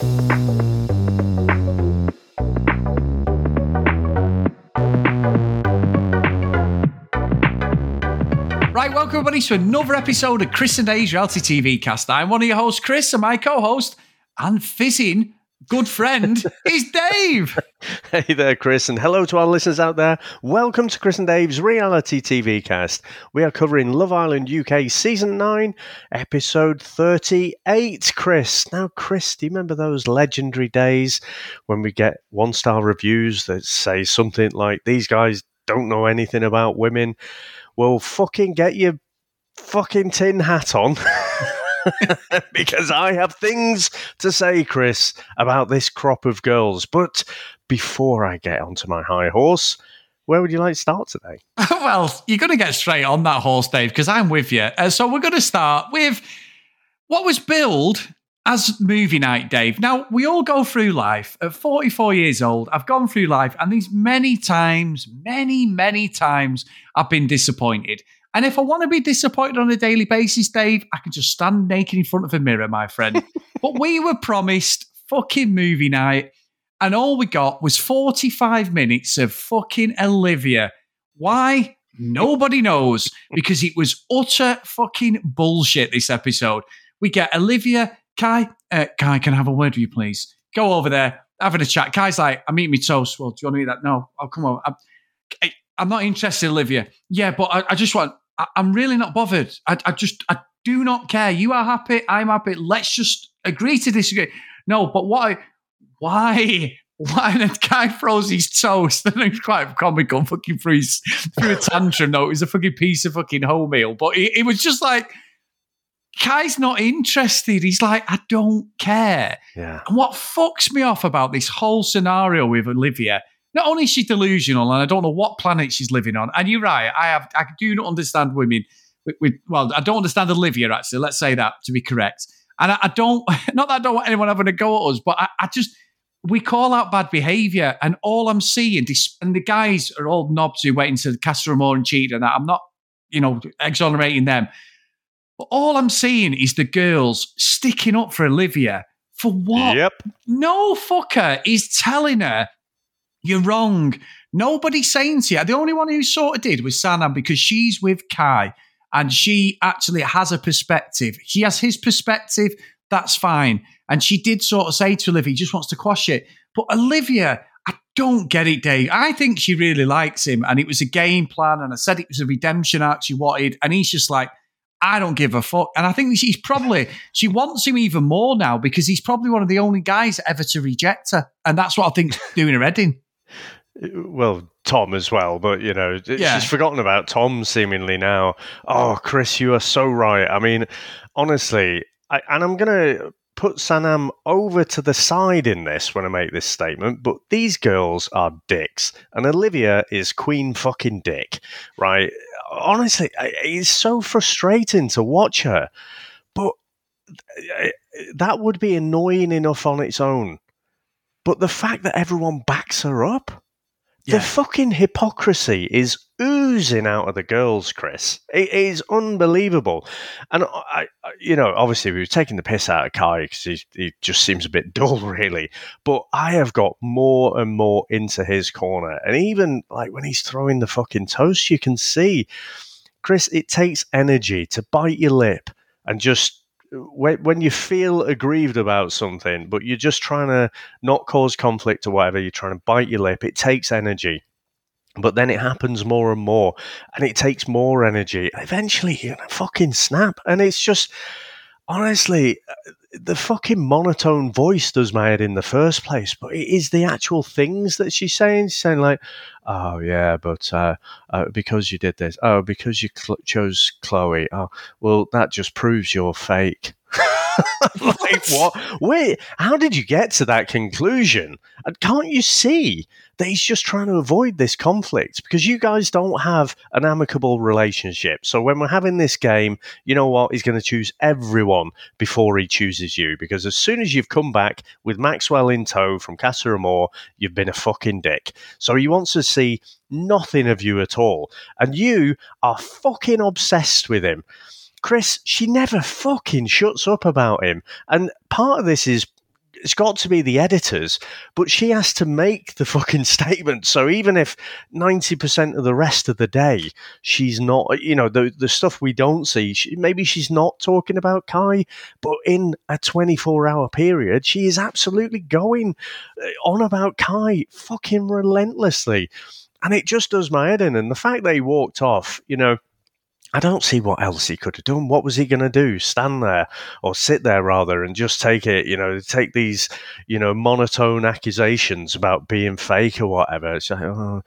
Right, welcome everybody to another episode of Chris and Dave's Reality TV cast. I'm one of your hosts, Chris, and my co-host and fizzing good friend is Dave. Hey there, Chris, and hello to our listeners out there. Welcome to Chris and Dave's Reality TV cast. We are covering Love Island UK Season 9, Episode 38, Chris. Now, Chris, do you remember those legendary days when we get one star reviews that say something like, These guys don't know anything about women? Well, fucking get your fucking tin hat on. because I have things to say, Chris, about this crop of girls. But before I get onto my high horse, where would you like to start today? well, you're going to get straight on that horse, Dave, because I'm with you. Uh, so we're going to start with what was billed as movie night, Dave. Now, we all go through life. At 44 years old, I've gone through life, and these many times, many, many times, I've been disappointed. And if I want to be disappointed on a daily basis, Dave, I can just stand naked in front of a mirror, my friend. but we were promised fucking movie night, and all we got was 45 minutes of fucking Olivia. Why? Nobody knows because it was utter fucking bullshit this episode. We get Olivia, Kai, uh, Kai, can I have a word with you, please? Go over there, having a chat. Kai's like, I'm eating my toast. Well, do you want to eat that? No, I'll come over. I'm, I, I'm not interested, Olivia. Yeah, but I, I just want, I, am really not bothered. I, I just, I do not care. You are happy. I'm happy. Let's just agree to disagree. No, but what I, why? Why the guy froze his toast and it's quite comical fucking through his through a tantrum No, It was a fucking piece of fucking wholemeal. But it, it was just like Kai's not interested. He's like, I don't care. Yeah. And what fucks me off about this whole scenario with Olivia, not only is she delusional, and I don't know what planet she's living on. And you're right, I have, I do not understand women. With, with well, I don't understand Olivia actually. Let's say that to be correct. And I, I don't, not that I don't want anyone having a go at us, but I, I just we call out bad behaviour, and all I'm seeing, and the guys are all knobs who went into Casa Amor and cheated, and that I'm not, you know, exonerating them. But all I'm seeing is the girls sticking up for Olivia. For what? Yep. No fucker is telling her you're wrong. Nobody's saying to you. The only one who sort of did was Sanam because she's with Kai and she actually has a perspective. She has his perspective. That's fine. And she did sort of say to Olivia, he just wants to quash it. But Olivia, I don't get it, Dave. I think she really likes him and it was a game plan. And I said it was a redemption arc she wanted. And he's just like, I don't give a fuck. And I think she's probably, she wants him even more now because he's probably one of the only guys ever to reject her. And that's what I think's doing her head in. Well, Tom as well, but you know, Yeah. she's forgotten about Tom seemingly now. Oh, Chris, you are so right. I mean, honestly, I, and I'm going to put Sanam over to the side in this when I make this statement, but these girls are dicks, and Olivia is queen fucking dick, right? Honestly, it's so frustrating to watch her, but uh, that would be annoying enough on its own. But the fact that everyone backs her up, Yeah. the fucking hypocrisy is oozing out of the girls, Chris. It is unbelievable. And I, I you know, obviously we were taking the piss out of Kai because he, he just seems a bit dull, really. But I have got more and more into his corner, and even like when he's throwing the fucking toast, you can see, Chris, it takes energy to bite your lip and just. When, when you feel aggrieved about something, but you're just trying to not cause conflict or whatever, you're trying to bite your lip, it takes energy. But then it happens more and more, and it takes more energy. Eventually, you're gonna fucking snap, and it's just honestly the fucking monotone voice does my head in the first place. But it is the actual things that she's saying. She's saying like, "Oh yeah, but uh, uh, because you did this, oh because you cl- chose Chloe, oh well that just proves you're fake." like what? Wait, how did you get to that conclusion? And can't you see that he's just trying to avoid this conflict because you guys don't have an amicable relationship? So when we're having this game, you know what? He's going to choose everyone before he chooses you because as soon as you've come back with Maxwell in tow from Casa you've been a fucking dick. So he wants to see nothing of you at all, and you are fucking obsessed with him. Chris, she never fucking shuts up about him. And part of this is it's got to be the editors, but she has to make the fucking statement. So even if 90% of the rest of the day she's not, you know, the, the stuff we don't see, she, maybe she's not talking about Kai, but in a 24 hour period, she is absolutely going uh, on about Kai fucking relentlessly. And it just does my head in. And the fact that he walked off, you know, I don't see what else he could have done. What was he going to do? Stand there or sit there rather and just take it, you know, take these, you know, monotone accusations about being fake or whatever. It's like, oh,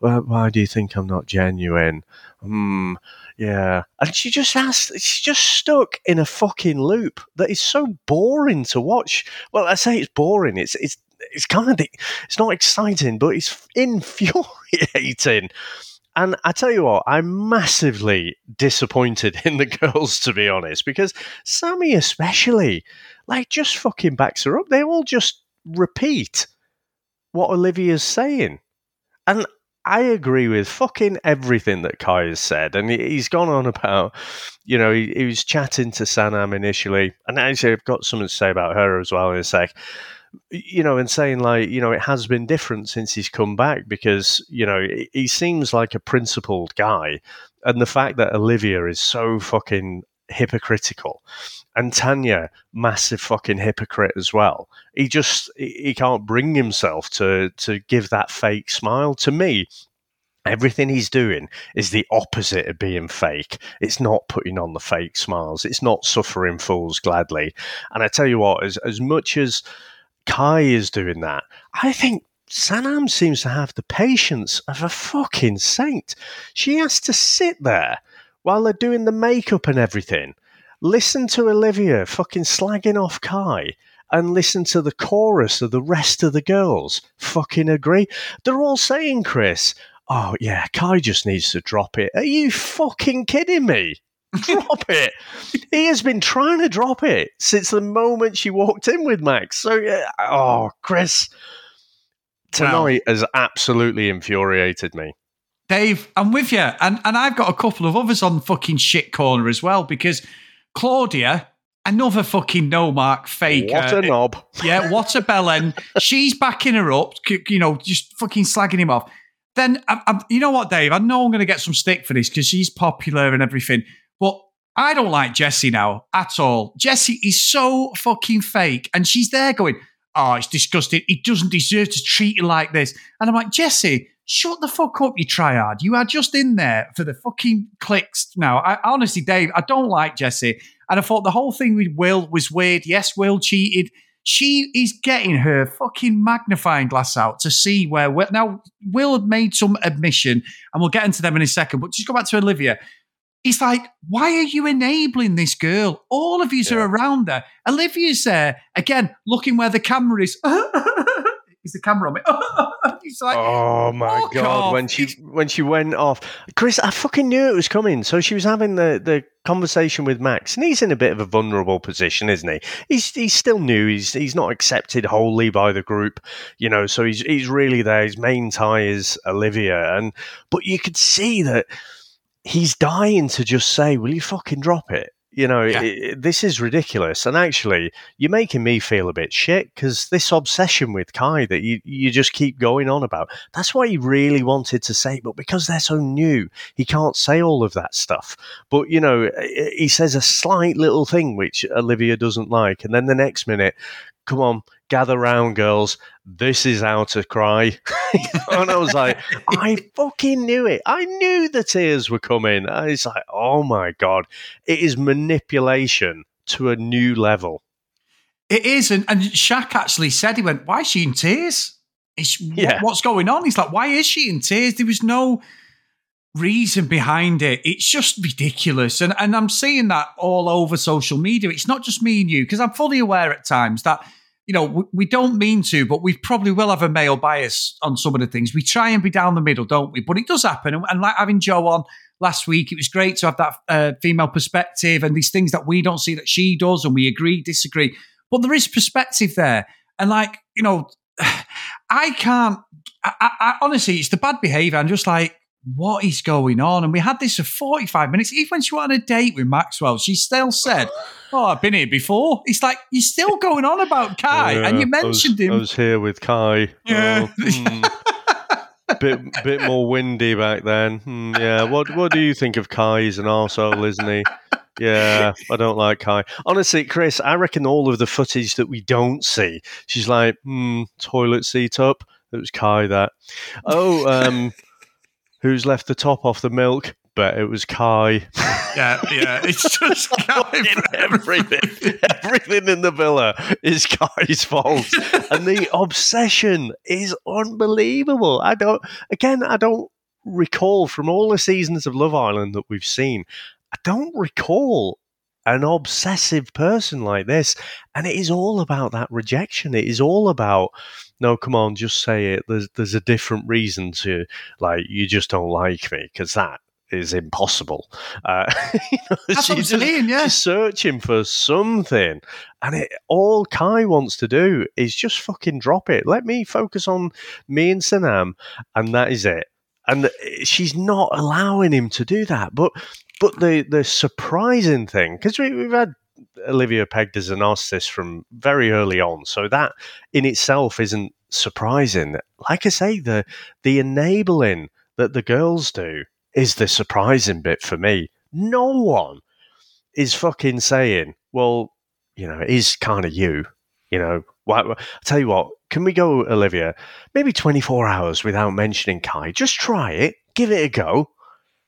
well, why do you think I'm not genuine? Hmm, yeah. And she just asked, she's just stuck in a fucking loop that is so boring to watch. Well, I say it's boring. It's, it's, it's kind of, it's not exciting, but it's infuriating and I tell you what, I'm massively disappointed in the girls, to be honest, because Samie, especially, like, just fucking backs her up. They all just repeat what Olivia's saying. And I agree with fucking everything that Kai has said. And he's gone on about, you know, he, he was chatting to Sanam initially. And actually, I've got something to say about her as well in a sec you know, and saying like, you know, it has been different since he's come back because, you know, he seems like a principled guy. And the fact that Olivia is so fucking hypocritical and Tanya, massive fucking hypocrite as well. He just, he can't bring himself to, to give that fake smile. To me, Everything he's doing is the opposite of being fake. It's not putting on the fake smiles. It's not suffering fools gladly. And I tell you what, as as much as Kai is doing that. I think Sanam seems to have the patience of a fucking saint. She has to sit there while they're doing the makeup and everything. Listen to Olivia fucking slagging off Kai and listen to the chorus of the rest of the girls fucking agree. They're all saying, Chris, oh yeah, Kai just needs to drop it. Are you fucking kidding me? Drop it. He has been trying to drop it since the moment she walked in with Max. So, yeah, oh, Chris, tonight wow. has absolutely infuriated me. Dave, I'm with you. And, and I've got a couple of others on fucking shit corner as well because Claudia, another fucking no mark fake. What a knob. Yeah, what a bellend. She's backing her up, you know, just fucking slagging him off. Then, I'm, I'm, you know what, Dave? I know I'm going to get some stick for this because she's popular and everything. I don't like Jessie now at all. Jessie is so fucking fake. And she's there going, oh, it's disgusting. He doesn't deserve to treat you like this. And I'm like, Jessie, shut the fuck up, you tryhard. You are just in there for the fucking clicks now. I honestly, Dave, I don't like Jessie. And I thought the whole thing with Will was weird. Yes, Will cheated. She is getting her fucking magnifying glass out to see where Will. Now, Will had made some admission, and we'll get into them in a second, but just go back to Olivia. He's like, why are you enabling this girl? All of you yeah. are around her. Olivia's there again, looking where the camera is. is the camera on me? He's like, oh my god! Off. When she when she went off, Chris, I fucking knew it was coming. So she was having the the conversation with Max, and he's in a bit of a vulnerable position, isn't he? He's he's still new. He's he's not accepted wholly by the group, you know. So he's he's really there. His main tie is Olivia, and but you could see that he's dying to just say, "Will you fucking drop it?" You know, yeah. it, this is ridiculous. And actually, you're making me feel a bit shit because this obsession with Kai that you, you just keep going on about, that's what he really wanted to say. But because they're so new, he can't say all of that stuff. But, you know, he says a slight little thing which Olivia doesn't like. And then the next minute, come on, gather round, girls. This is how to cry. and I was like, I fucking knew it. I knew the tears were coming. I was like, oh my God. It is manipulation to a new level. It is. And, and Shaq actually said, he went, why is she in tears? It's, yeah. what's going on? He's like, why is she in tears? There was no reason behind it. It's just ridiculous. And and I'm seeing that all over social media. It's not just me and you, because I'm fully aware at times that you know, we, we, don't mean to, but we probably will have a male bias on some of the things. We try and be down the middle, don't we? But it does happen. And, and like having Joe on last week, it was great to have that uh, female perspective and these things that we don't see that she does, and we agree, disagree. But there is perspective there. And like, you know, I can't, I, I, honestly, it's the bad behavior. I'm just like, what is going on? And we had this for 45 minutes. Even when she went on a date with Maxwell, she still said, Oh, I've been here before. It's like, you're still going on about Kai. Yeah, and you I was- mentioned I him. was here with Kai. Yeah. Oh, hmm. bit bit more windy back then. Hmm, yeah. What what do you think of Kai? He's an arsehole, isn't he? Yeah, I don't like Kai. Honestly, Chris, I reckon all of the footage that we don't see, she's like, hmm, toilet seat up. It was Kai that. Oh, um, who's left the top off the milk? But it was Kai. yeah, yeah. It's just Kai. everything, everything in the villa is Kai's fault, and the obsession is unbelievable. I don't, again, I don't recall from all the seasons of Love Island that we've seen. I don't recall an obsessive person like this, and it is all about that rejection. It is all about. No, come on, just say it. There's there's a different reason to like you just don't like me because that is impossible. Uh, you know, That's what I'm saying, yeah. searching for something, and it, all Kai wants to do is just fucking drop it. Let me focus on me and Sanam, and that is it. And she's not allowing him to do that. But but the the surprising thing, because we, we've had Olivia pegged as a narcissist from very early on, so that in itself isn't surprising. Like I say, the the enabling that the girls do is the surprising bit for me. No one is fucking saying, well, you know, it is kind of you. You know, why, I'll tell you what, can we go, Olivia, maybe 24 hours without mentioning Kai? Just try it, give it a go,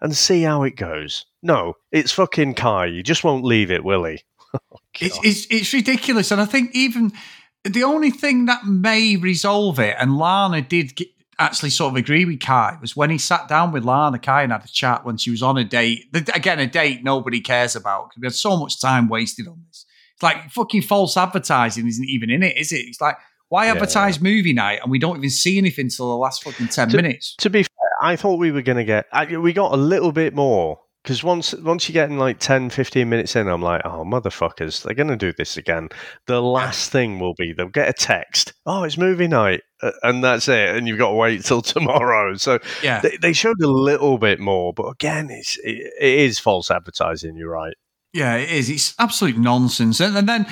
and see how it goes. No, it's fucking Kai. You just won't leave it, will he? Oh, it's, it's it's ridiculous, and I think even the only thing that may resolve it, and Lana did get, actually sort of agree with Kai, was when he sat down with Lana. Kai and had a chat when she was on a date. Again, a date nobody cares about because we had so much time wasted on this. It's like fucking false advertising isn't even in it, is it? It's like why Yeah. advertise movie night and we don't even see anything till the last fucking ten To- minutes. To be fair, I thought we were going to get, I, we got a little bit more. Because once, once you get in like 10, 15 minutes in, I'm like, oh, motherfuckers, they're going to do this again. The last thing will be they'll get a text, oh, it's movie night, and that's it. And you've got to wait till tomorrow. So Yeah, they, they showed a little bit more, but again, it's, it, it is false advertising. You're right. Yeah, it is. It's absolute nonsense. And, and then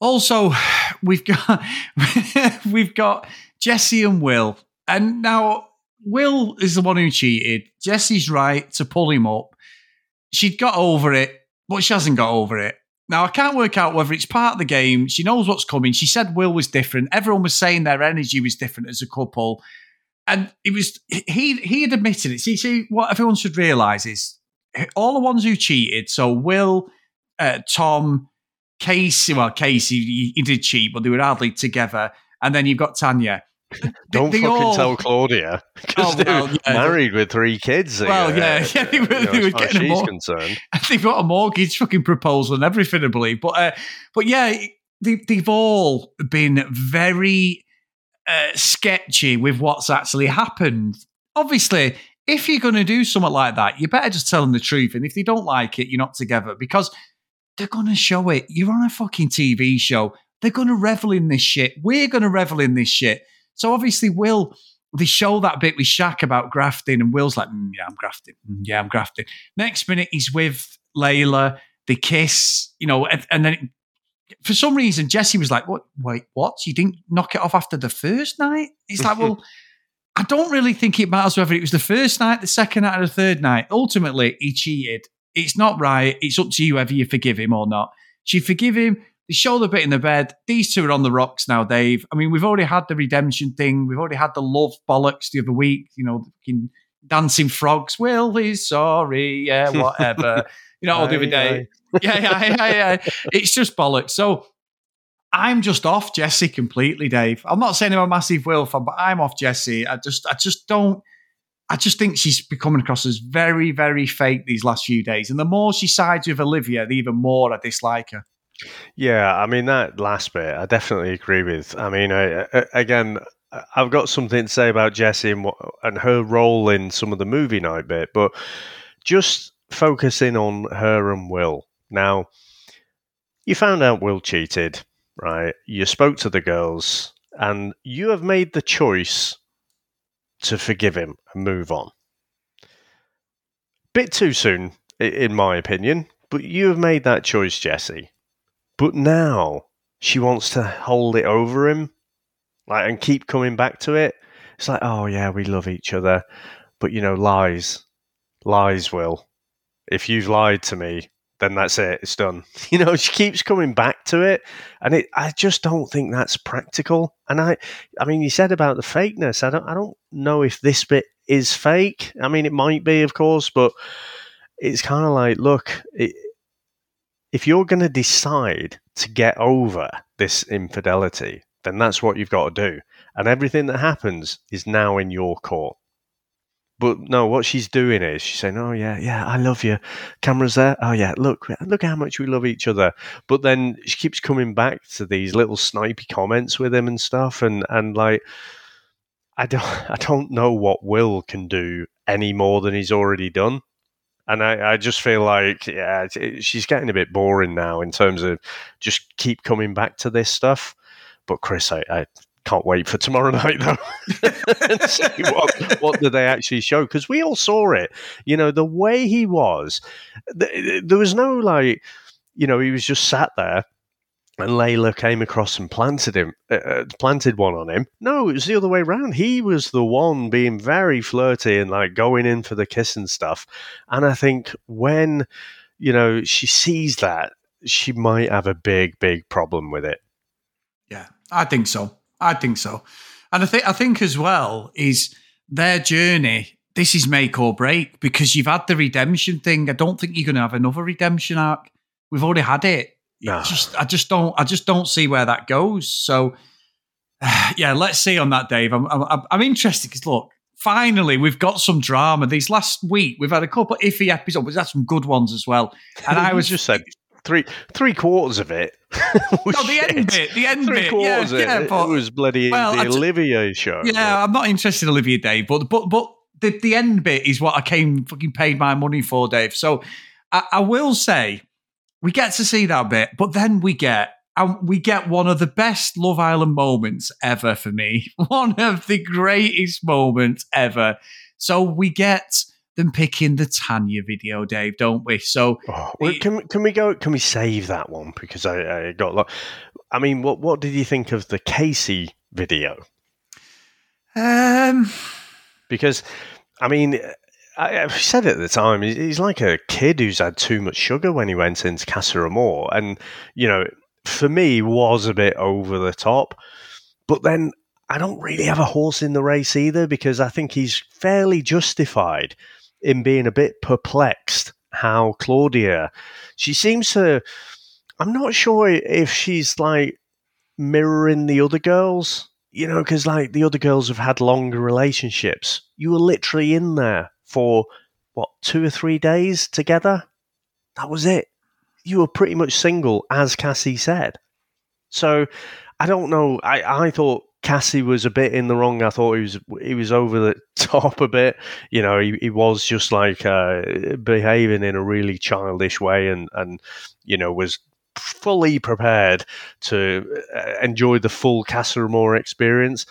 also we've got we've got Jessie and Will. And now Will is the one who cheated. Jessie's right to pull him up. She'd got over it, but she hasn't got over it. Now I can't work out whether it's part of the game. She knows what's coming. She said Will was different. Everyone was saying their energy was different as a couple. And it was he he had admitted it. See, see what everyone should realise is all the ones who cheated. So Will, uh, Tom, Casey. Well, Casey he, he did cheat, but they were hardly together. And then you've got Tanya. They- Don't they fucking all- tell Claudia because Oh, they well, were yeah. married with three kids. Well, uh, yeah, yeah, they were- you know, they were as far as getting them she's all. concerned. they've got a mortgage fucking proposal and everything, I believe. But uh, but yeah, they, they've all been very uh, sketchy with what's actually happened. Obviously, if you're going to do something like that, you better just tell them the truth. And if they don't like it, you're not together because they're going to show it. You're on a fucking TV show. They're going to revel in this shit. We're going to revel in this shit. So obviously, Will. They show that bit with Shaq about grafting, and Will's like, "Mm, "Yeah, I'm grafting. Mm, yeah, I'm grafting." Next minute, he's with Layla. They kiss, you know, and, and then for some reason, Jessie was like, "What? Wait, what? You didn't knock it off after the first night?" He's like, "Well, I don't really think it matters whether it was the first night, the second night, or the third night. Ultimately, he cheated. It's not right. It's up to you whether you forgive him or not. She forgive him. The bit in the bed. These two are on the rocks now, Dave. I mean, we've already had the redemption thing. We've already had the love bollocks the other week. You know, the dancing frogs. Will he's sorry. Yeah, whatever. you know, all the other day. Yeah, yeah, yeah, yeah. It's just bollocks. So I'm just off Jessie completely, Dave. I'm not saying I'm a massive Will fan, but I'm off Jessie. I just, I just don't. I just think she's becoming across as very, very fake these last few days. And the more she sides with Olivia, the even more I dislike her. Yeah, I mean that last bit, I definitely agree with. I mean, I, I, again, I've got something to say about Jessie and and her role in some of the movie night bit, but just focusing on her and Will. Now, you found out Will cheated, right? You spoke to the girls, and you have made the choice to forgive him and move on. bit too soon, in my opinion. But you have made that choice, Jessie. But now she wants to hold it over him, like, and keep coming back to it. It's like, oh yeah, we love each other, but you know, lies, lies. Will, if you've lied to me, then that's it. It's done. You know, she keeps coming back to it, and it. I just don't think that's practical. And I, I mean, you said about the fakeness. I don't. I don't know if this bit is fake. I mean, it might be, of course, but it's kind of like, look, it, if you're going to decide to get over this infidelity, then that's what you've got to do. And everything that happens is now in your court. But no, what she's doing is she's saying, "Oh yeah, yeah, I love you." Cameras there. Oh yeah, look, look how much we love each other. But then she keeps coming back to these little snipey comments with him and stuff, and and like, I don't, I don't know what Will can do any more than he's already done. And I, I just feel like yeah, she's getting a bit boring now in terms of just keep coming back to this stuff. But Chris, I, I can't wait for tomorrow night though and see what what do they actually show because we all saw it you know the way he was th- there was no like you know he was just sat there and Layla came across and planted him, uh, uh, planted one on him. No, it was the other way around. He was the one being very flirty and like going in for the kiss and stuff. And I think when you know she sees that, she might have a big, big problem with it. Yeah, I think so. I think so. And I think I think as well is their journey. This is make or break because you've had the redemption thing. I don't think you're going to have another redemption arc. We've already had it. No. Just I just don't I just don't see where that goes. So yeah, let's see on that, Dave. I'm I'm, I'm interested because look, finally we've got some drama. These last week we've had a couple iffy episodes, but we've had some good ones as well. And I was just said three three quarters of it. Oh, no, the shit. end bit, the end three bit, quarters yeah, yeah, it, it was bloody well, the Olivia show. Yeah, but. I'm not interested in Olivia Dave, but but but the the end bit is what I came fucking paid my money for, Dave. So I, I will say we get to see that bit, but then we get and we get one of the best Love Island moments ever for me. One of the greatest moments ever. So we get them picking the Tanya video, Dave, don't we? So oh, well, can can we go? Can we save that one because I, I got. I mean, what what did you think of the Casey video? Um, because I mean. I, I said it at the time, he's like a kid who's had too much sugar when he went into Casa Amor. And, you know, for me, was a bit over the top. But then I don't really have a horse in the race either because I think he's fairly justified in being a bit perplexed how Claudia, she seems to, I'm not sure if she's like mirroring the other girls, you know, because like the other girls have had longer relationships. You were literally in there for what, two or three days together? That was it. You were pretty much single, as Cassie said. So I don't know. I, I thought Cassie was a bit in the wrong. I thought he was he was over the top a bit. You know, he, he was just like uh, behaving in a really childish way, and and you know was fully prepared to uh, enjoy the full Casa Amor experience.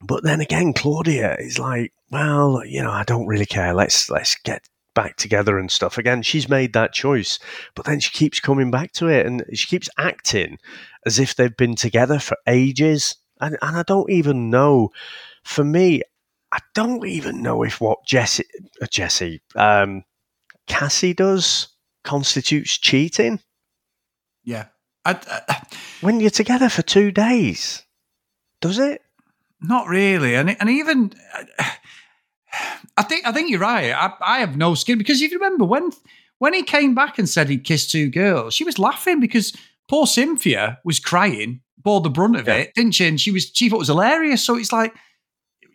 But then again, Claudia is like, well, you know, I don't really care. Let's let's get back together and stuff. Again, she's made that choice, but then she keeps coming back to it, and she keeps acting as if they've been together for ages and, and I don't even know. For me, I don't even know if what Jessie, uh, Jessie, um, Cassie does constitutes cheating. Yeah, I, I, when you're together for two days, does it? Not really, and and even. I think I think you're right. I, I have no skin because if you remember when when he came back and said he'd kissed two girls, she was laughing because poor Cynthia was crying bore the brunt of yeah. it, didn't she? And she was she thought it was hilarious. So it's like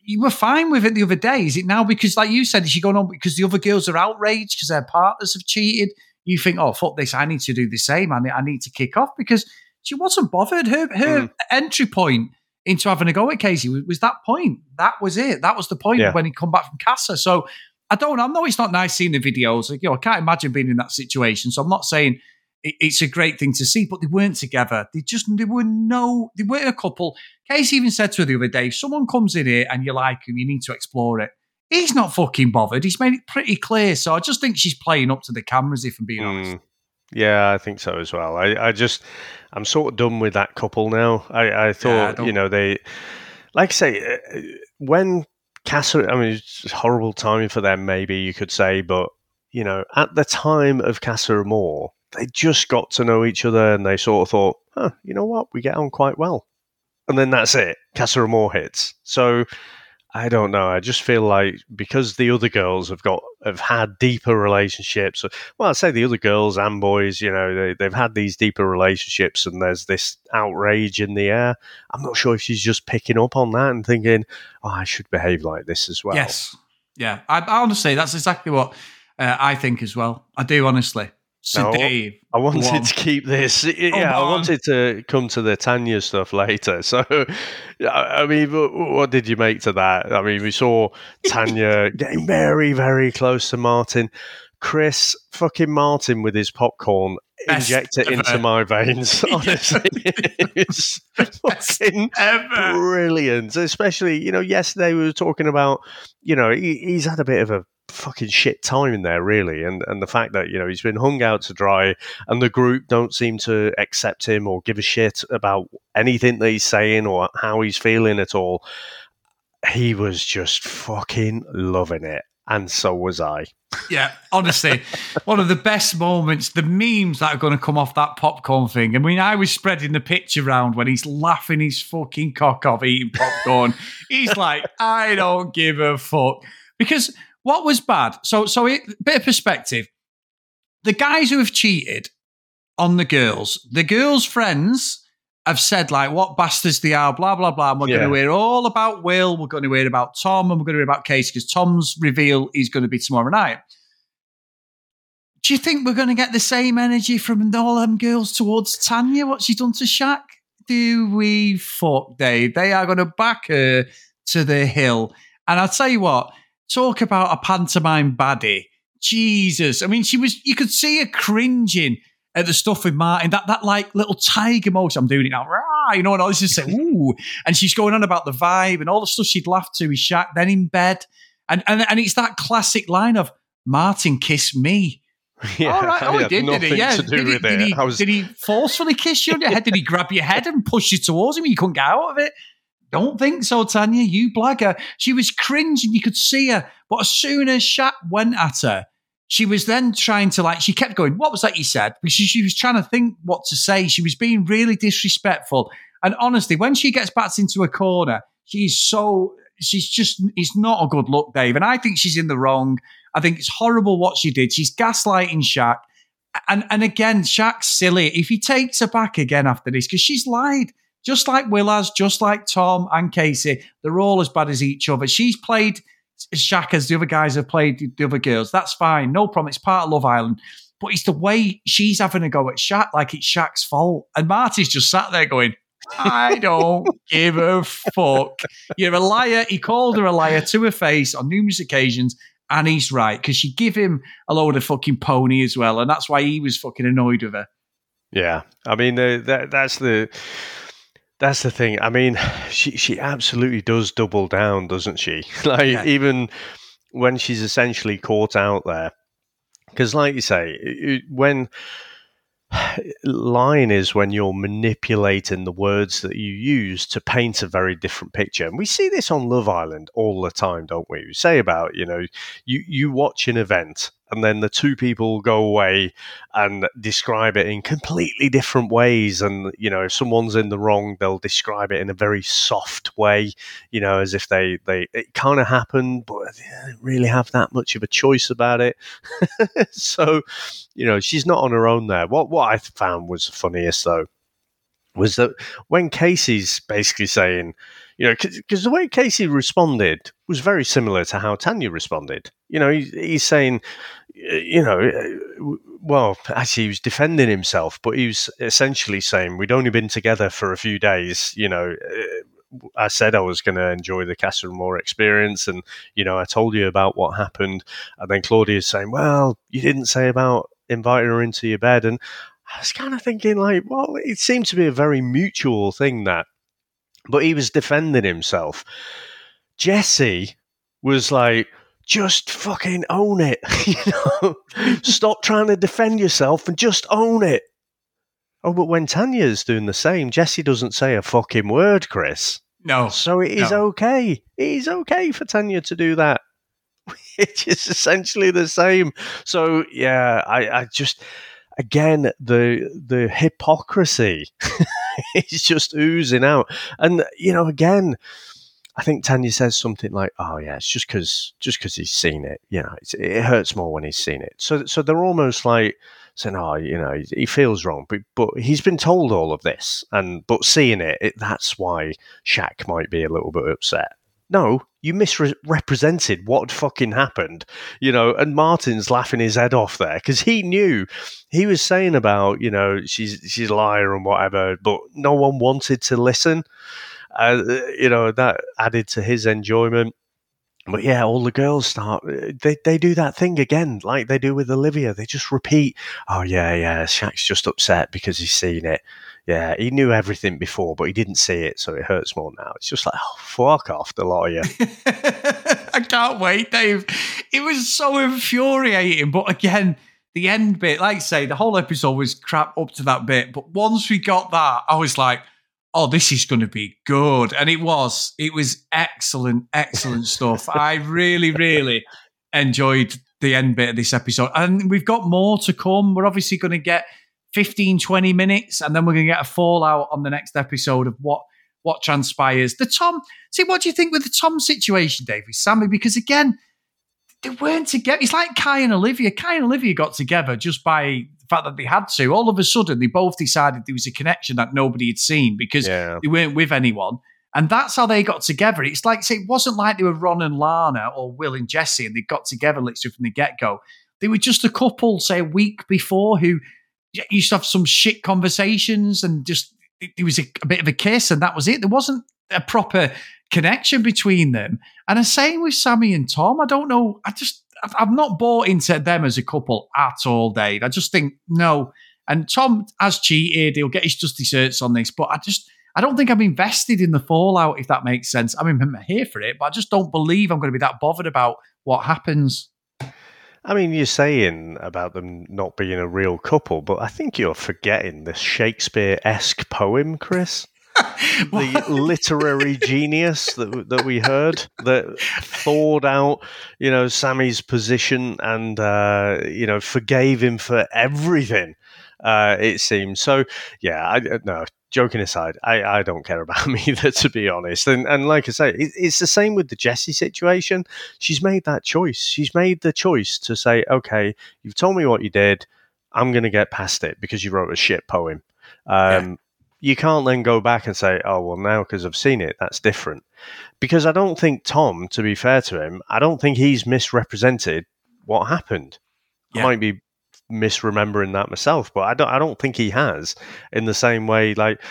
you were fine with it the other day. Is it now because, like you said, is she going on because the other girls are outraged because their partners have cheated? You think, oh fuck this, I need to do the same. I need, I need to kick off because she wasn't bothered. Her her mm. entry point into having a go at Casey was, was, that point. That was it. That was the point yeah. when he come back from Casa. So I don't know. I know it's not nice seeing the videos. Like, you know, I can't imagine being in that situation. So I'm not saying it's a great thing to see, but they weren't together. They just, they were no, they weren't a couple. Casey even said to her the other day, if someone comes in here and you like him, you need to explore it. He's not fucking bothered. He's made it pretty clear. So I just think she's playing up to the cameras, if I'm being Mm. honest. Yeah, I think so as well. I, I just, I'm sort of done with that couple now. I, I thought, don't- you know, they, like I say, uh, when Casa, I mean, it's horrible timing for them, maybe you could say, but, you know, at the time of Casa Amor, they just got to know each other and they sort of thought, huh, you know what, we get on quite well. And then that's it. Casa Amor hits. So, I don't know. I just feel like because the other girls have got have had deeper relationships. Well, I'd say the other girls and boys, you know, they, they've had these deeper relationships, and there's this outrage in the air. I'm not sure if she's just picking up on that and thinking, "Oh, I should behave like this as well." Yes. Yeah. I, I honestly, that's exactly what uh, I think as well. I do, honestly. So, No. I wanted Go on. to keep this. Yeah, I wanted to come to the Tanya stuff later. So, I mean, what did you make to that? I mean, we saw Tanya getting very, very close to Martin. Chris, fucking Martin with his popcorn, Best inject it ever. into my veins. Honestly, it's fucking ever. brilliant. Especially, you know, yesterday we were talking about, you know, he, he's had a bit of a fucking shit time in there, really, and and the fact that you know he's been hung out to dry, and the group don't seem to accept him or give a shit about anything that he's saying or how he's feeling at all. He was just fucking loving it, and so was I. Yeah, honestly, one of the best moments, the memes that are going to come off that popcorn thing. I mean, I was spreading the picture around when he's laughing his fucking cock off eating popcorn. he's like, I don't give a fuck. Because what was bad? So, so it, bit of perspective. The guys who have cheated on the girls, the girls' friends have said like what bastards they are, blah blah blah. And we're Yeah. going to hear all about Will. We're going to hear about Tom, and we're going to hear about Casey because Tom's reveal is going to be tomorrow night. Do you think we're going to get the same energy from all them girls towards Tanya? What she's done to Shaq? Do we fuck Dave? They are going to back her to the hill. And I'll tell you what, talk about a pantomime baddie. Jesus. I mean, she was, you could see her cringing at the stuff with Martin, that that like little tiger motion. I'm doing it now, rah, you know, and I was just saying, ooh. And she's going on about the vibe and all the stuff she'd laughed to with Shaq, then in bed. And, and, and it's that classic line of Martin kiss me. Yeah, All right. Oh, he did, did he? Yeah. to do did, he, did, he, was did he forcefully kiss you on your head? Did he grab your head and push you towards him you couldn't get out of it? Don't think so, Tanya. You blagger. She was cringing. You could see her. But as soon as Shaq went at her, she was then trying to like, she kept going, What was that you said? Because she, she was trying to think what to say. She was being really disrespectful. And honestly, when she gets backed into a corner, she's so, she's just, it's not a good look, Dave. And I think she's in the wrong. I think it's horrible what she did. She's gaslighting Shaq. And and again, Shaq's silly. If he takes her back again after this, because she's lied, just like Will has, just like Tom and Casey, they're all as bad as each other. She's played Shaq as the other guys have played the other girls. That's fine, no problem. It's part of Love Island. But it's the way she's having a go at Shaq, like it's Shaq's fault. And Marty's just sat there going, I don't give a fuck. You're a liar. He called her a liar to her face on numerous occasions. And he's right, because she give him a load of fucking pony as well. And that's why he was fucking annoyed with her. Yeah, I mean uh, that that's the that's the thing. I mean, she she absolutely does double down, doesn't she? Like Yeah. even when she's essentially caught out there, because like you say, it- when lying is when you're manipulating the words that you use to paint a very different picture, and we see this on Love Island all the time, don't we? We say about you know you you watch an event and then the two people go away and describe it in completely different ways. And, you know, if someone's in the wrong, they'll describe it in a very soft way, you know, as if they, they it kind of happened, but they didn't really have that much of a choice about it. so, you know, she's not on her own there. What, what I found was funniest, though, was that when Casey's basically saying, you know, because the way Casey responded was very similar to how Tanya responded. You know, he, he's saying, uh, you know, uh, well, actually, he was defending himself, but he was essentially saying, we'd only been together for a few days. You know, uh, I said I was going to enjoy the Casa Amor experience, and you know, I told you about what happened, and then Claudia's saying, well, you didn't say about inviting her into your bed, and I was kind of thinking, like, well, it seemed to be a very mutual thing that but he was defending himself. Jessie was like, just fucking own it. you know, stop trying to defend yourself and just own it. Oh, but when Tanya's doing the same, Jessie doesn't say a fucking word, Chris. No. So it is No. okay. It is okay for Tanya to do that. Which is essentially the same. So yeah, I, I just again the the hypocrisy is just oozing out. And you know, again, I think Tanya says something like, "Oh yeah, it's just because just because he's seen it. You know, it's, it hurts more when he's seen it." So so they're almost like saying, "Oh, you know, he, he feels wrong," but but he's been told all of this, and but seeing it, it that's why Shaq might be a little bit upset. No, you misrepresented what fucking happened, you know. And Martin's laughing his head off there because he knew he was saying about, you know, she's she's a liar and whatever, but no one wanted to listen. Uh, you know that added to his enjoyment. But yeah, all the girls start. They they do that thing again, like they do with Olivia. They just repeat, "Oh yeah, yeah, Shaq's just upset because he's seen it. Yeah, he knew everything before, but he didn't see it, so it hurts more now." It's just like, oh, fuck off, the lot of you. I can't wait, Dave. It was so infuriating. But again, the end bit, like I say, the whole episode was crap up to that bit. But once we got that, I was like, oh, this is going to be good. And it was. It was excellent, excellent stuff. I really, really enjoyed the end bit of this episode. And we've got more to come. We're obviously going to get 15, 20 minutes, and then we're going to get a fallout on the next episode of what what transpires. The Tom, see, what do you think with the Tom situation, Dave, with Samie? Because again, they weren't together. It's like Kai and Olivia. Kai and Olivia got together just by the fact that they had to. All of a sudden, they both decided there was a connection that nobody had seen because Yeah. they weren't with anyone. And that's how they got together. It's like, say, it wasn't like they were Ron and Lana or Will and Jessie and they got together literally from the get go. They were just a couple, say, a week before who used to have some shit conversations and just, it, was a, a bit of a kiss and that was it. There wasn't a proper connection between them. And the same with Samie and Tom. I don't know. I just, I've, I've not bought into them as a couple at all, Dave. I just think, no. And Tom has cheated. He'll get his just desserts on this, but I just, I don't think I'm invested in the fallout, if that makes sense. I mean, I'm here for it, but I just don't believe I'm going to be that bothered about what happens. I mean, you're saying about them not being a real couple, but I think you're forgetting this Shakespeare esque poem, Chris. the literary genius that that we heard that thawed out, you know, Samie's position and uh, you know forgave him for everything. Uh, it seems so. Yeah, I no. Joking aside, I, I don't care about him either, to be honest. And and like I say, it, it's the same with the Jessie situation. She's made that choice. She's made the choice to say, okay, you've told me what you did. I'm going to get past it because you wrote a shit poem. Um, you can't then go back and say, oh, well, now because I've seen it, that's different. Because I don't think Tom, to be fair to him, I don't think he's misrepresented what happened. Yeah. I might be misremembering that myself, but I don't I don't think he has in the same way like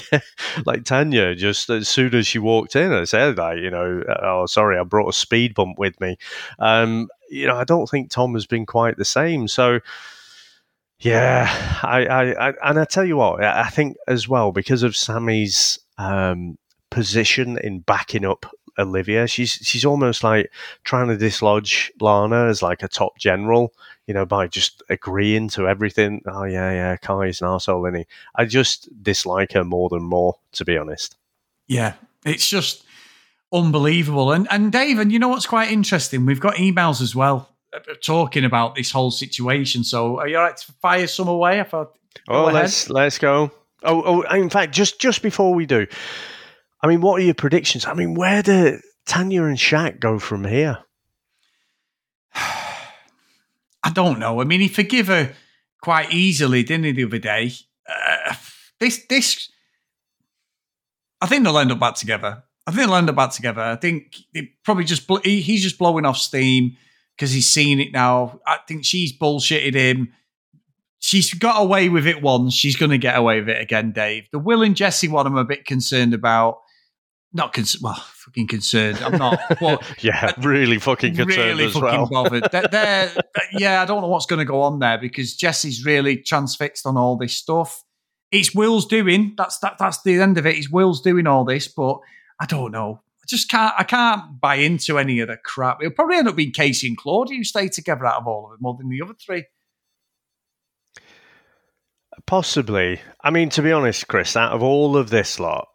like Tanya just as soon as she walked in I said like you know oh sorry I brought a speed bump with me. Um you know I don't think Tom has been quite the same. So yeah, I, I, I, and I tell you what, I I think as well because of Samie's um, position in backing up Olivia, she's she's almost like trying to dislodge Lana as like a top general, you know, by just agreeing to everything. Oh yeah, yeah, Kai's an arsehole, isn't he? I just dislike her more than more, to be honest. Yeah, it's just unbelievable. And and Dave, and you know what's quite interesting? We've got emails as well uh, talking about this whole situation. So are you all right to fire some away? I thought. Oh, let's let's go. Oh, oh, in fact, just just before we do, I mean, what are your predictions? I mean, where do Tanya and Shaq go from here? I don't know. I mean, he forgive her quite easily, didn't he, the other day? Uh, this, this, I think they'll end up back together. I think they'll end up back together. I think they probably just he, he's just blowing off steam because he's seen it now. I think she's bullshitted him. She's got away with it once. She's going to get away with it again, Dave. The Will and Jessie one, I'm a bit concerned about. Not concerned. Well, fucking concerned. I'm not. Yeah, really fucking concerned really as fucking well. bothered. They're, they're- yeah, I don't know what's going to go on there because Jessie's really transfixed on all this stuff. It's Will's doing. That's that. That's the end of it. It's Will's doing all this, but I don't know. I just can't. I can't buy into any of the crap. It'll probably end up being Casey and Claudia who stay together out of all of it more than the other three. Possibly. I mean, to be honest, Chris, out of all of this lot,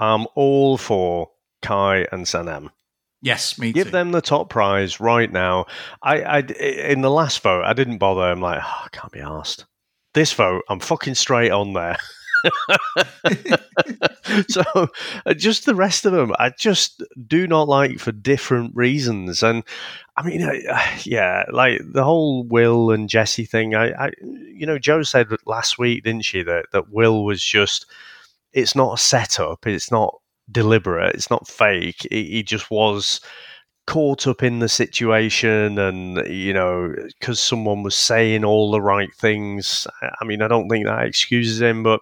I'm all for Kai and Sanam. Yes, me Give too. them the top prize right now. I, I, in the last vote, I didn't bother. I'm like, oh, I can't be asked. This vote, I'm fucking straight on there. so uh, just the rest of them, I just do not like for different reasons. And I mean, uh, yeah, like the whole Will and Jessie thing. I, I, you know, Joe said last week, didn't she, that that Will was just. It's not a setup. It's not deliberate. It's not fake. He, just was caught up in the situation and you know because someone was saying all the right things i mean i don't think that excuses him but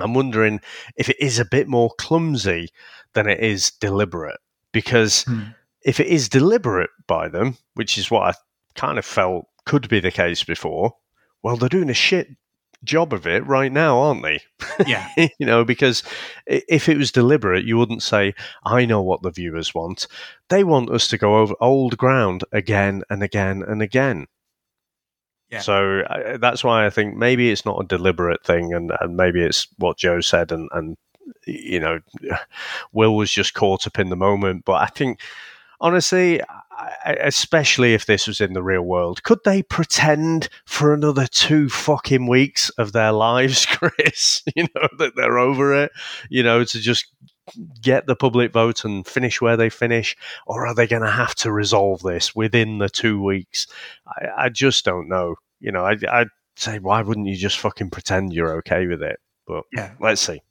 i'm wondering if it is a bit more clumsy than it is deliberate because Hmm. if it is deliberate by them which is what i kind of felt could be the case before well they're doing a shit job of it right now aren't they yeah, you know, because if it was deliberate, you wouldn't say, I know what the viewers want. They want us to go over old ground again and again and again. Yeah. So uh, that's why I think maybe it's not a deliberate thing, and, and maybe it's what Joe said, and, and you know, Will was just caught up in the moment. But I think, honestly, especially if this was in the real world, could they pretend for another two fucking weeks of their lives, Chris? You know, that they're over it, you know, to just get the public vote and finish where they finish? Or are they going to have to resolve this within the two weeks? I, I just don't know. You know, I, I'd say, why wouldn't you just fucking pretend you're okay with it? But yeah. let's see.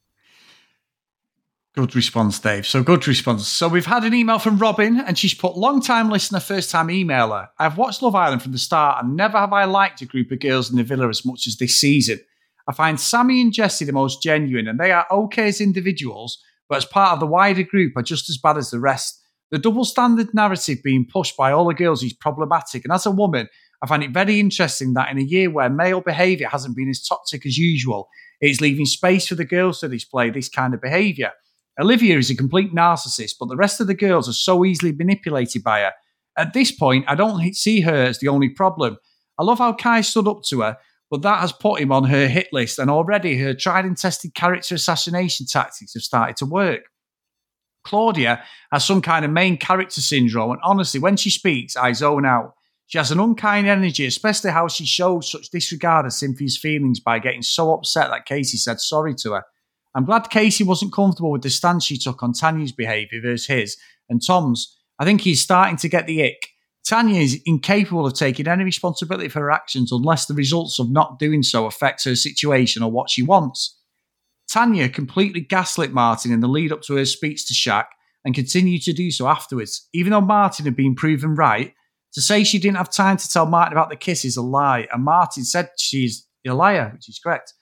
Good response, Dave. So good response. So we've had an email from Robin, and she's put long time listener, first time emailer. I've watched Love Island from the start, and never have I liked a group of girls in the villa as much as this season. I find Samie and Jessie the most genuine, and they are okay as individuals, but as part of the wider group are just as bad as the rest. The double standard narrative being pushed by all the girls is problematic, and as a woman, I find it very interesting that in a year where male behaviour hasn't been as toxic as usual, it is leaving space for the girls to display this kind of behaviour. Olivia is a complete narcissist, but the rest of the girls are so easily manipulated by her. At this point, I don't see her as the only problem. I love how Kai stood up to her, but that has put him on her hit list, and already her tried and tested character assassination tactics have started to work. Claudia has some kind of main character syndrome, and honestly, when she speaks, I zone out. She has an unkind energy, especially how she shows such disregard of Cynthia's feelings by getting so upset that Casey said sorry to her. I'm glad Casey wasn't comfortable with the stance she took on Tanya's behaviour versus his and Tom's. I think he's starting to get the ick. Tanya is incapable of taking any responsibility for her actions unless the results of not doing so affect her situation or what she wants. Tanya completely gaslit Martin in the lead up to her speech to Shaq and continued to do so afterwards. Even though Martin had been proven right, to say she didn't have time to tell Martin about the kiss is a lie, and Martin said she's a liar, which is correct.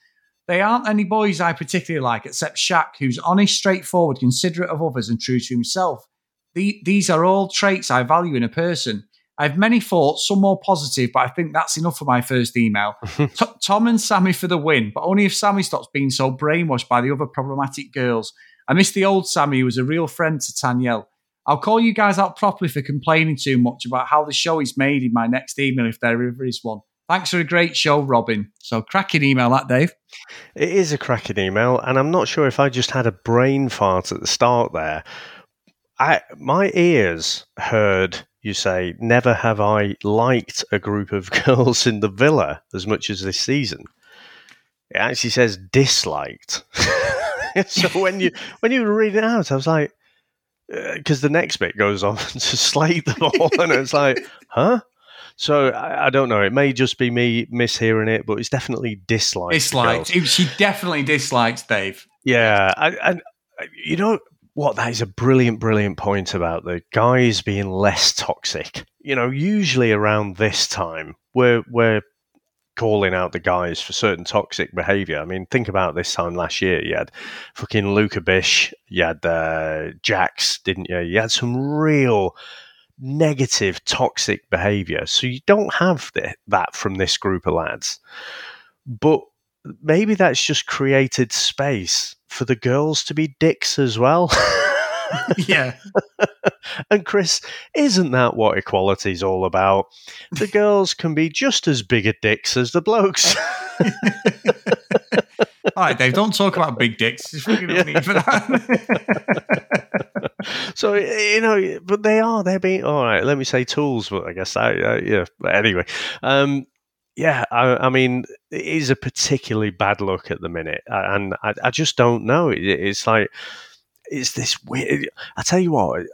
They aren't any boys I particularly like, except Shaq, who's honest, straightforward, considerate of others, and true to himself. The, these are all traits I value in a person. I have many thoughts, some more positive, but I think that's enough for my first email. T- Tom and Samie for the win, but only if Samie stops being so brainwashed by the other problematic girls. I miss the old Samie who was a real friend to Tanyel. I'll call you guys out properly for complaining too much about how the show is made in my next email if there ever is one. Thanks for a great show, Robin. So cracking email that, Dave. It is a cracking email, and I'm not sure if I just had a brain fart at the start there. I my ears heard you say, "Never have I liked a group of girls in the villa as much as this season." It actually says disliked. so when you when you were reading it out, I was like, uh, because the next bit goes on to slate them all, and it's like, huh? So I, I, don't know. It may just be me mishearing it, but it's definitely disliked. Disliked. girls. She definitely dislikes Dave. Yeah, and you know what? That is a brilliant, brilliant point about the guys being less toxic. You know, usually around this time, we're we're calling out the guys for certain toxic behaviour. I mean, think about this time last year. You had fucking Luca Bish, you had uh, Jax, didn't you? You had some real negative, toxic behaviour. So you don't have the, that from this group of lads. But maybe that's just created space for the girls to be dicks as well. yeah. and Chris, isn't that what equality is all about? The girls can be just as big a dicks as the blokes. All right, Dave, don't talk about big dicks. There's fucking no need for that. so you know, but they are. They're being all right. Let me say tools, but I guess I, uh, yeah. But anyway, um, yeah. I, I, mean, it is a particularly bad look at the minute, and I, I just don't know. It, it's like it's this weird. I tell you what,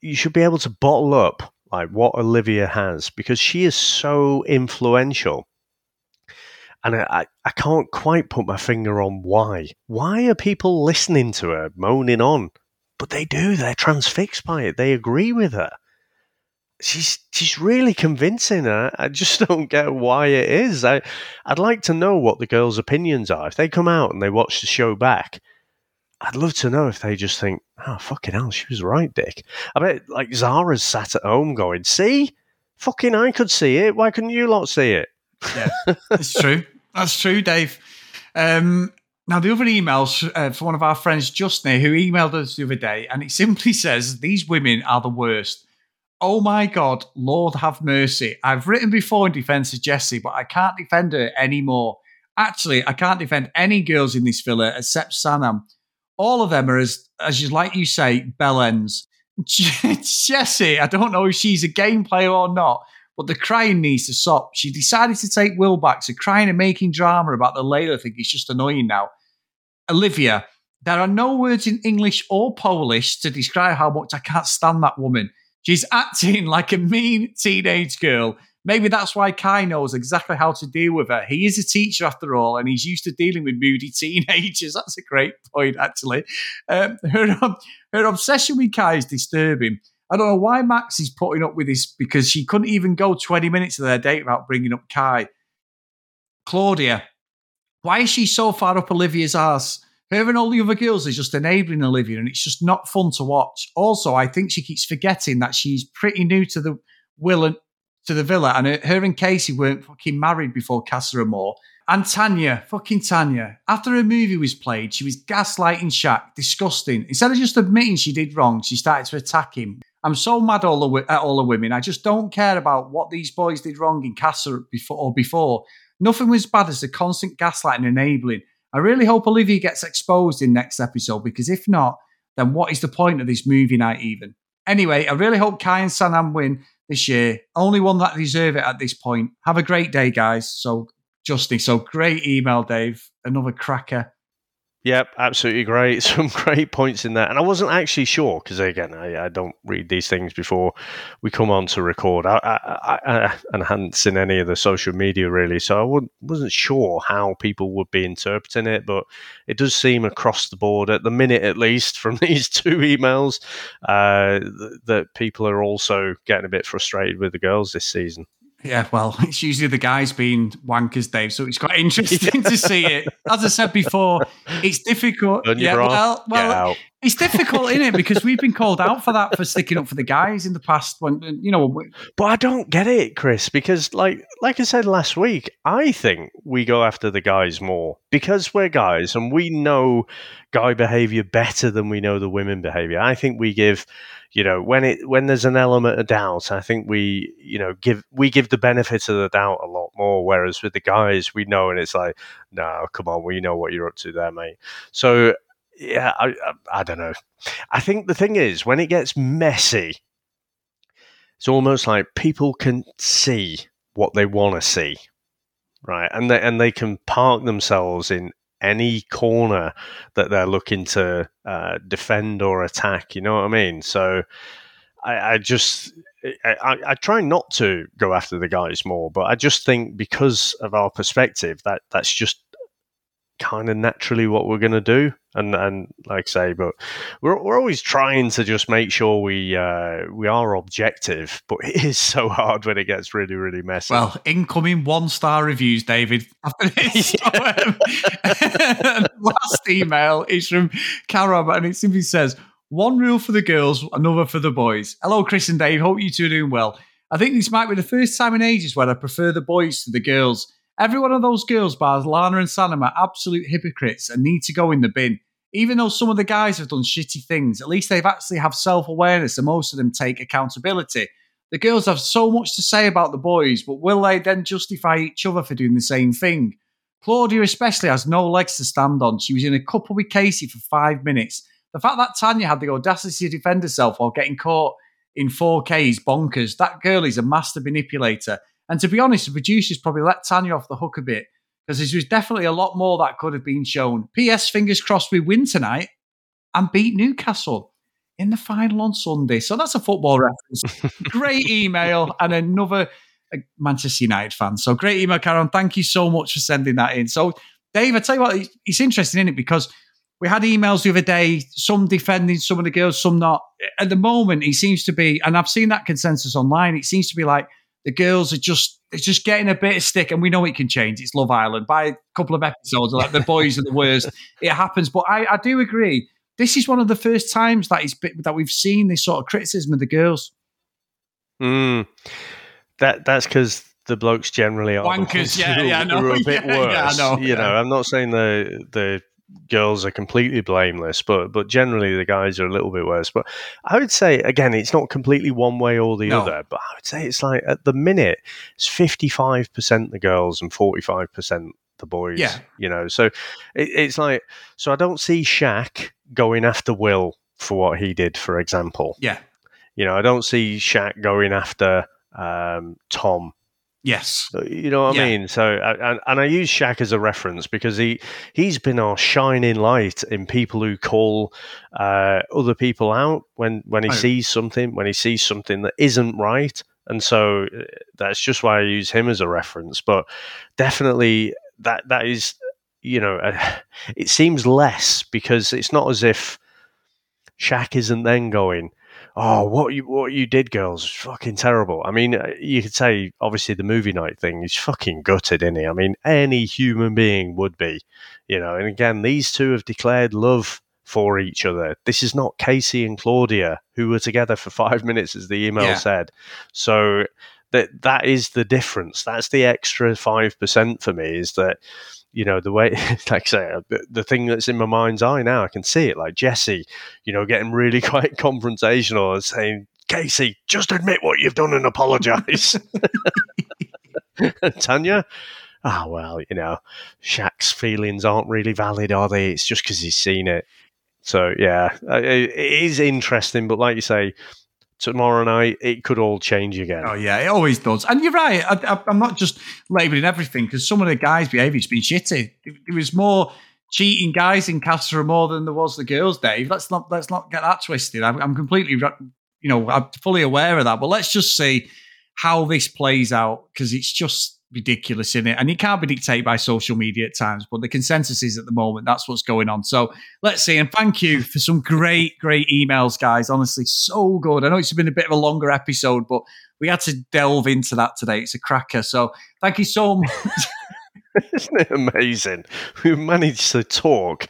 you should be able to bottle up like what Olivia has because she is so influential and I, I can't quite put my finger on why. Why are people listening to her, moaning on? But they do. They're transfixed by it. They agree with her. She's she's really convincing. I, I just don't get why it is. I I'd like to know what the girls' opinions are. If they come out and they watch the show back, I'd love to know if they just think, "Oh fucking hell, she was right, Dick." I bet like Zara's sat at home going, "See, fucking I could see it. Why couldn't you lot see it?" Yeah, it's true. That's true, Dave. Um, now, the other emails uh, for one of our friends, Justney, who emailed us the other day, and it simply says, These women are the worst. Oh my God, Lord have mercy. I've written before in defense of Jessie, but I can't defend her anymore. Actually, I can't defend any girls in this villa except Sanam. All of them are, as, as you like you say, bellends. Jessie, I don't know if she's a game player or not, but the crying needs to stop. She decided to take Will back, so crying and making drama about the Layla thing is just annoying now. Olivia, there are no words in English or Polish to describe how much I can't stand that woman. She's acting like a mean teenage girl. Maybe that's why Kai knows exactly how to deal with her. He is a teacher after all, and he's used to dealing with moody teenagers. That's a great point, actually. Um, her, her obsession with Kai is disturbing. I don't know why Max is putting up with this because she couldn't even go 20 minutes of their date without bringing up Kai. Claudia, why is she so far up Olivia's ass? Her and all the other girls are just enabling Olivia, and it's just not fun to watch. Also, I think she keeps forgetting that she's pretty new to the will and to the villa, and her, and Casey weren't fucking married before Casa Amor. And Tanya, fucking Tanya, after her movie was played, she was gaslighting Shaq, disgusting. Instead of just admitting she did wrong, she started to attack him. I'm so mad all the, at all the women. I just don't care about what these boys did wrong in Casa before or before. Nothing was bad as the constant gaslighting and enabling. I really hope Olivia gets exposed in next episode because if not, then what is the point of this movie night even? Anyway, I really hope Kai and Sanam win this year. Only one that deserve it at this point. Have a great day, guys. So, Justin, so great email, Dave. Another cracker. Yep, absolutely great. Some great points in there. And I wasn't actually sure because, again, I, I, don't read these things before we come on to record. I, I, I, and hadn't seen any of the social media really. So I wasn't sure how people would be interpreting it. But it does seem across the board, at the minute at least, from these two emails, uh, that people are also getting a bit frustrated with the girls this season. Yeah, well, it's usually the guys being wankers, Dave. So it's quite interesting to see it. As I said before, it's difficult. yeah, well, well, it's difficult, isn't it? Because we've been called out for that for sticking up for the guys in the past. When you know, but I don't get it, Chris. Because like, like I said last week, I think we go after the guys more because we're guys and we know guy behavior better than we know the women behavior. I think we give you know when it when there's an element of doubt i think we you know give we give the benefit of the doubt a lot more whereas with the guys we know and it's like no come on we know what you're up to there mate. So yeah I, I, I don't know. I think the thing is when it gets messy it's almost like people can see what they want to see right? And they and they can park themselves in any corner that they're looking to uh, defend or attack. You know what I mean? So I, I just I, I, try not to go after the guys more, but I just think because of our perspective that that's just kind of naturally what we're going to do and and like I say but we're, we're always trying to just make sure we uh, we are objective but it is so hard when it gets really really messy. Well incoming one star reviews David. Last email is from Carol and it simply says one rule for the girls another for the boys. Hello Chris and Dave. Hope you two are doing well. I think this might be the first time in ages where I prefer the boys to the girls. Every one of those girls bars, Lana and Sanam, are absolute hypocrites and need to go in the bin. Even though some of the guys have done shitty things, at least they've actually have self awareness, and most of them take accountability. The girls have so much to say about the boys, but will they then justify each other for doing the same thing? Claudia especially has no legs to stand on. She was in a couple with Casey for five minutes. The fact that Tanya had the audacity to defend herself while getting caught in 4K is bonkers. That girl is a master manipulator. And to be honest, the producers probably let Tanya off the hook a bit because there was definitely a lot more that could have been shown. P.S. Fingers crossed we win tonight and beat Newcastle in the final on Sunday. So that's a football reference. Great email and another uh, Manchester United fan. So great email, Karen. Thank you so much for sending that in. So, Dave, I tell you what, it's interesting, isn't it? Because we had emails the other day, some defending some of the girls, some not. At the moment, it seems to be, and I've seen that consensus online, it seems to be like the girls are just it's just getting a bit of stick, and we know it can change. It's Love Island. By a couple of episodes, like the boys are the worst. It happens, but I, I do agree. This is one of the first times that is that we've seen this sort of criticism of the girls. Mm. That that's because the blokes generally are wankers. Yeah, yeah, know. a bit yeah, worse. Yeah, I know. You yeah. know, I'm not saying the the girls are completely blameless, but but generally the guys are a little bit worse. But I would say again, it's not completely one way or the No. other. But I would say it's like at the minute, it's 55 percent the girls and 45 percent the boys. Yeah. you know. So it, it's like so I don't see Shaq going after Will for what he did, for example. Yeah. You know, I don't see Shaq going after um, Tom Yes. you know what Yeah. I mean? So, and, and I use Shaq as a reference because he he's been our shining light in people who call uh, other people out when when he Oh. sees something, when he sees something that isn't right, and so uh, that's just why I use him as a reference. But definitely, that that is, you know, uh, it seems less because it's not as if Shaq isn't then going oh, what you what you did, girls, is fucking terrible. I mean, uh, you could say obviously the movie night thing is fucking gutted, isn't he? I mean, any human being would be, you know. And again, these two have declared love for each other. This is not Casey and Claudia who were together for five minutes, as the email Yeah. said. So that that is the difference. That's the extra five percent for me. Is that you know the way like I say uh, the, the thing that's in my mind's eye now i can see it like jessie you know getting really quite confrontational and saying casey just admit what you've done and apologize. Tanya ah well you know Shaq's feelings aren't really valid are they? It's just because he's seen it. So yeah it is interesting but like you say tomorrow night it could all change again Oh yeah, it always does. And you're right. I, I'm not just labelling everything because some of the guys' behaviour's been shitty. There was more cheating guys in Casa Amor than there was the girls. Dave, let's not let's not get that twisted. I'm, I'm completely, you know, I'm fully aware of that. But let's just see how this plays out because it's just ridiculous in it, and it can't be dictated by social media at times. But the consensus is at the moment that's what's going on. So let's see. And thank you for some great, great emails, guys. Honestly, so good. I know it's been a bit of a longer episode, but we had to delve into that today. It's a cracker. So thank you so much. Isn't it amazing? We managed to talk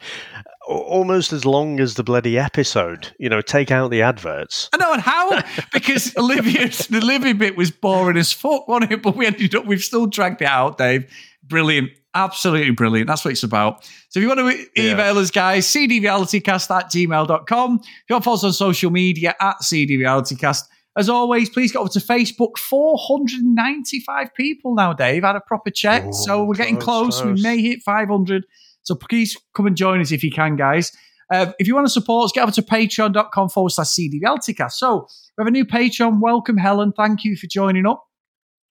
almost as long as the bloody episode. You know, take out the adverts. I know, and how? Because Olivia's the Olivia bit was boring as fuck, wasn't it? But we ended up, we've still dragged it out, Dave. Brilliant. Absolutely brilliant. That's what it's about. So if you want to e- Yeah. email us, guys, cdrealitycast at gmail.com. If you want to follow us on social media at cdrealitycast. As always, please go over to Facebook. 495 people now, Dave. Had a proper check. Oh, so we're getting close, close. We may hit 500. So please come and join us if you can, guys. Uh, if you want to support us, get over to patreon.com forward slash CD Realitycast. So we have a new Patreon. Welcome, Helen. Thank you for joining up.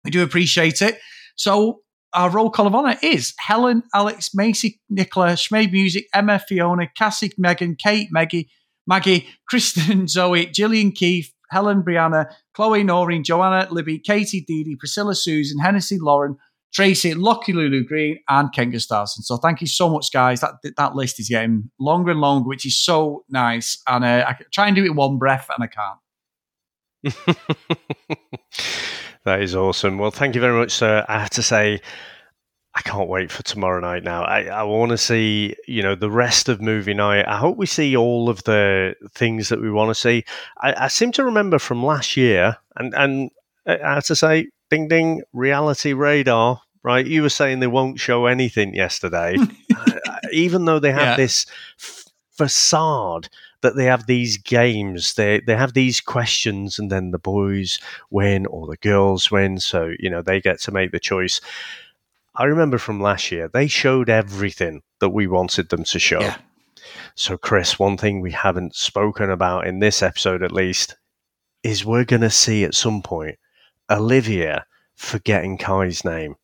We do appreciate it. So our roll call of honour is Helen, Alex, Macy, Nicola, Schmade Music, Emma, Fiona, Cassie, Megan, Kate, Maggie, Maggie, Kristen, Zoe, Gillian, Keith, Helen, Brianna, Chloe, Noreen, Joanna, Libby, Katie, Dee Dee, Priscilla, Susan, Hennessy, Lauren, Tracy, Lucky Lulu Green, and Kenga Starson. So thank you so much, guys. That that list is getting longer and longer, which is so nice. And uh, I try and do it in one breath, and I can't. that is awesome. Well, thank you very much, sir. I have to say, I can't wait for tomorrow night now. I, I want to see, you know, the rest of movie night. I hope we see all of the things that we want to see. I, I seem to remember from last year, and, and I have to say, ding ding, reality radar, right? You were saying they won't show anything yesterday, Uh, even though they have Yeah. this f- facade that they have these games. They they have these questions, and then the boys win or the girls win. So you know they get to make the choice. I remember from last year they showed everything that we wanted them to show. Yeah. So, Chris, one thing we haven't spoken about in this episode, at least, is we're going to see at some point Olivia forgetting Kai's name.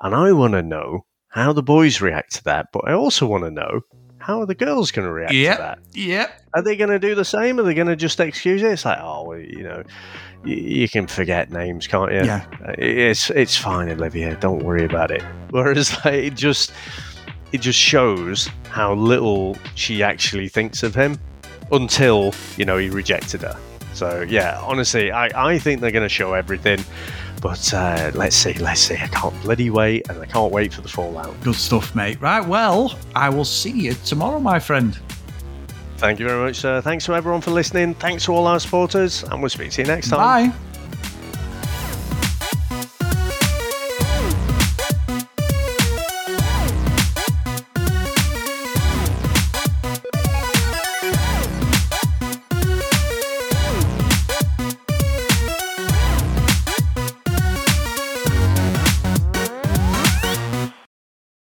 And I want to know how the boys react to that, but I also want to know how are the girls going to react Yep. to that? Yep. Are they going to do the same? Are they going to just excuse it? It's like, oh, well, you know, you, you can forget names, can't you? Yeah. Uh, It's it's fine, Olivia. Don't worry about it. Whereas, like, it just it just shows how little she actually thinks of him until you know he rejected her. So yeah, honestly, I, I think they're going to show everything. But uh, let's see, let's see. I can't bloody wait, and I can't wait for the fallout. Good stuff, mate. Right. Well, I will see you tomorrow, my friend. Thank you very much, sir. Thanks to everyone for listening. Thanks to all our supporters, and we'll speak to you next time. Bye.